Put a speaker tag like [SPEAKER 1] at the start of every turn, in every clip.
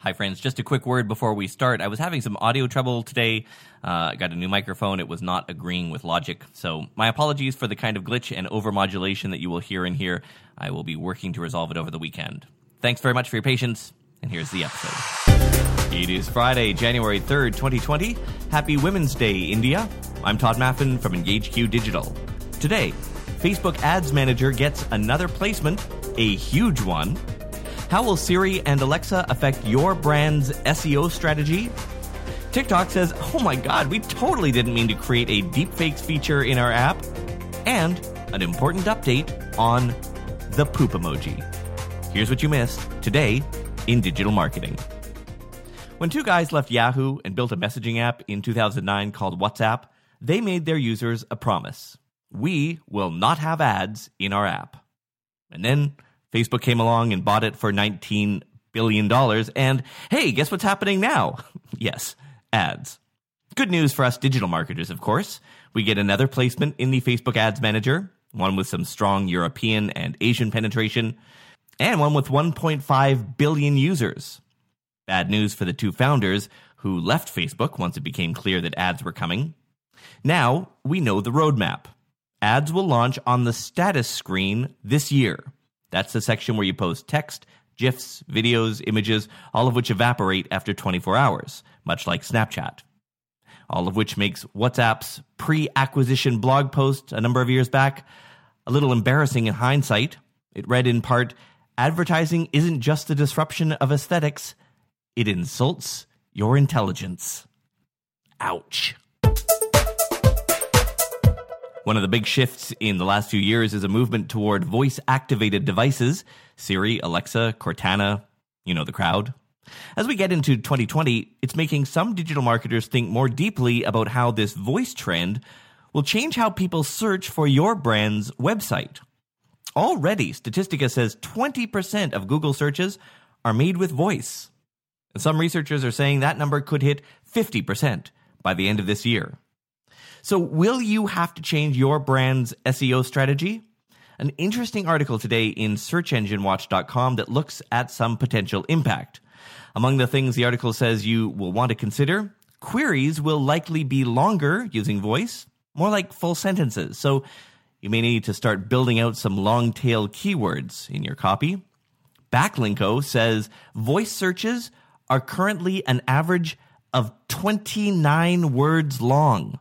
[SPEAKER 1] Hi, friends. Just a quick word before we start. I was having some audio trouble today. Uh, I got a new microphone. It was not agreeing with Logic. So, my apologies for the kind of glitch and overmodulation that you will hear in here. I will be working to resolve it over the weekend. Thanks very much for your patience, and here's the episode. It is Friday, January 3rd, 2020. Happy Women's Day, India. I'm Tod Maffin from EngageQ Digital. Today, Facebook Ads Manager gets another placement, a huge one. How will Siri and Alexa affect your brand's SEO strategy? TikTok says, oh my god, we totally didn't mean to create a deepfakes feature in our app. And an important update on the poop emoji. Here's what you missed today in digital marketing. When two guys left Yahoo and built a messaging app in 2009 called WhatsApp, they made their users a promise. We will not have ads in our app. And then Facebook came along and bought it for $19 billion. And hey, guess what's happening now? yes, ads. Good news for us digital marketers, of course. We get another placement in the Facebook Ads Manager, one with some strong European and Asian penetration, and one with 1.5 billion users. Bad news for the two founders who left Facebook once it became clear that ads were coming. Now we know the roadmap. Ads will launch on the status screen this year. That's the section where you post text, GIFs, videos, images, all of which evaporate after 24 hours, much like Snapchat. All of which makes WhatsApp's pre acquisition blog post a number of years back a little embarrassing in hindsight. It read in part Advertising isn't just a disruption of aesthetics, it insults your intelligence. Ouch. One of the big shifts in the last few years is a movement toward voice activated devices Siri, Alexa, Cortana, you know the crowd. As we get into 2020, it's making some digital marketers think more deeply about how this voice trend will change how people search for your brand's website. Already, Statistica says 20% of Google searches are made with voice. And some researchers are saying that number could hit 50% by the end of this year. So, will you have to change your brand's SEO strategy? An interesting article today in searchenginewatch.com that looks at some potential impact. Among the things the article says you will want to consider, queries will likely be longer using voice, more like full sentences. So, you may need to start building out some long tail keywords in your copy. Backlinko says voice searches are currently an average of 29 words long.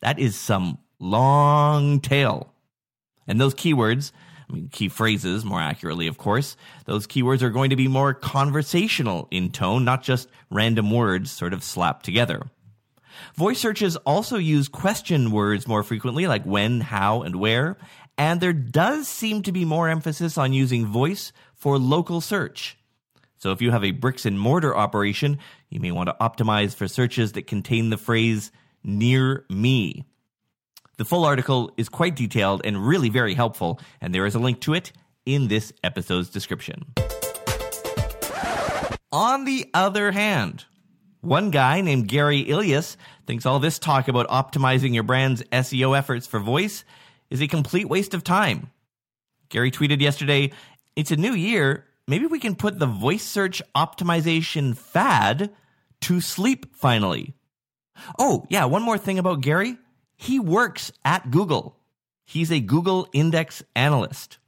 [SPEAKER 1] That is some long tail. And those keywords, I mean, key phrases, more accurately, of course, those keywords are going to be more conversational in tone, not just random words sort of slapped together. Voice searches also use question words more frequently, like when, how, and where, and there does seem to be more emphasis on using voice for local search. So if you have a bricks and mortar operation, you may want to optimize for searches that contain the phrase near me. The full article is quite detailed and really very helpful, and there is a link to it in this episode's description. On the other hand, one guy named Gary Illyes thinks all this talk about optimizing your brand's SEO efforts for voice is a complete waste of time. Gary tweeted yesterday, It's a new year. Maybe we can put the voice search optimization fad to sleep finally. Oh, yeah, one more thing about Gary. He works at Google. He's a Google Index analyst.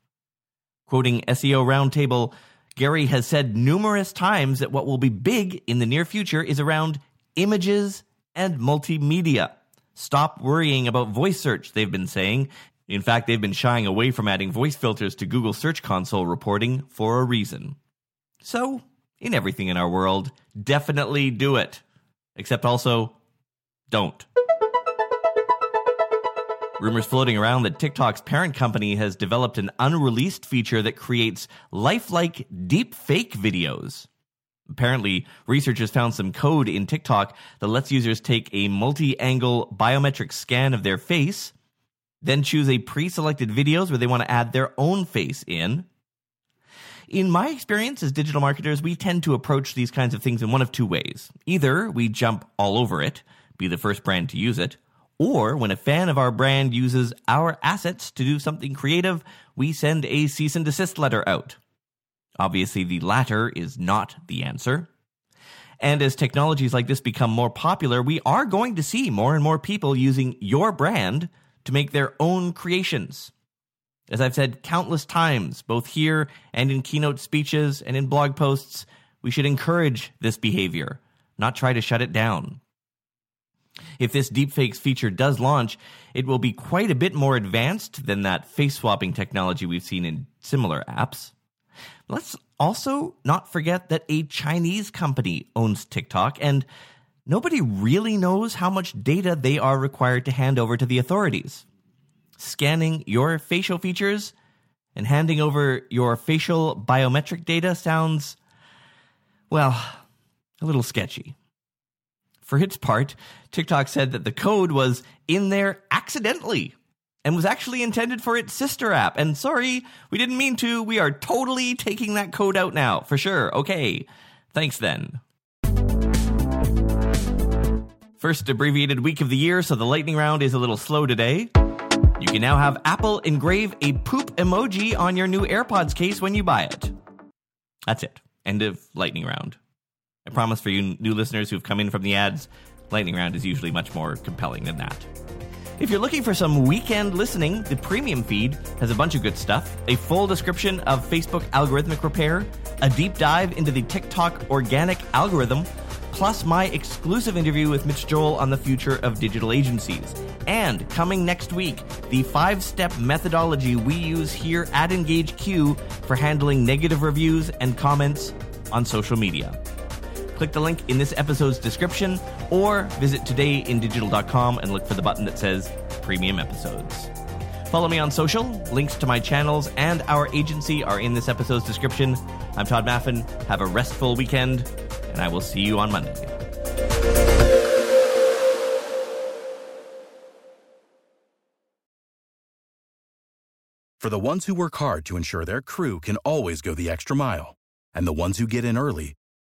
[SPEAKER 1] Quoting SEO Roundtable, Gary has said numerous times that what will be big in the near future is around images and multimedia. Stop worrying about voice search, they've been saying. In fact, they've been shying away from adding voice filters to Google Search Console reporting for a reason. So, in everything in our world, definitely do it. Except also, don't. Rumors floating around that TikTok's parent company has developed an unreleased feature that creates lifelike deep fake videos. Apparently, researchers found some code in TikTok that lets users take a multi angle biometric scan of their face, then choose a pre selected videos where they want to add their own face in. In my experience as digital marketers, we tend to approach these kinds of things in one of two ways. Either we jump all over it, be the first brand to use it. Or when a fan of our brand uses our assets to do something creative, we send a cease and desist letter out. Obviously, the latter is not the answer. And as technologies like this become more popular, we are going to see more and more people using your brand to make their own creations. As I've said countless times, both here and in keynote speeches and in blog posts, we should encourage this behavior, not try to shut it down. If this deepfakes feature does launch, it will be quite a bit more advanced than that face swapping technology we've seen in similar apps. Let's also not forget that a Chinese company owns TikTok, and nobody really knows how much data they are required to hand over to the authorities. Scanning your facial features and handing over your facial biometric data sounds, well, a little sketchy. For its part, TikTok said that the code was in there accidentally and was actually intended for its sister app. And sorry, we didn't mean to. We are totally taking that code out now, for sure. Okay. Thanks then. First abbreviated week of the year, so the lightning round is a little slow today. You can now have Apple engrave a poop emoji on your new AirPods case when you buy it. That's it. End of lightning round. I promise for you new listeners who've come in from the ads, lightning round is usually much more compelling than that. If you're looking for some weekend listening, the premium feed has a bunch of good stuff a full description of Facebook algorithmic repair, a deep dive into the TikTok organic algorithm, plus my exclusive interview with Mitch Joel on the future of digital agencies. And coming next week, the five step methodology we use here at EngageQ for handling negative reviews and comments on social media. Click the link in this episode's description or visit todayindigital.com and look for the button that says Premium Episodes. Follow me on social. Links to my channels and our agency are in this episode's description. I'm Tod Maffin. Have a restful weekend, and I will see you on Monday.
[SPEAKER 2] For the ones who work hard to ensure their crew can always go the extra mile, and the ones who get in early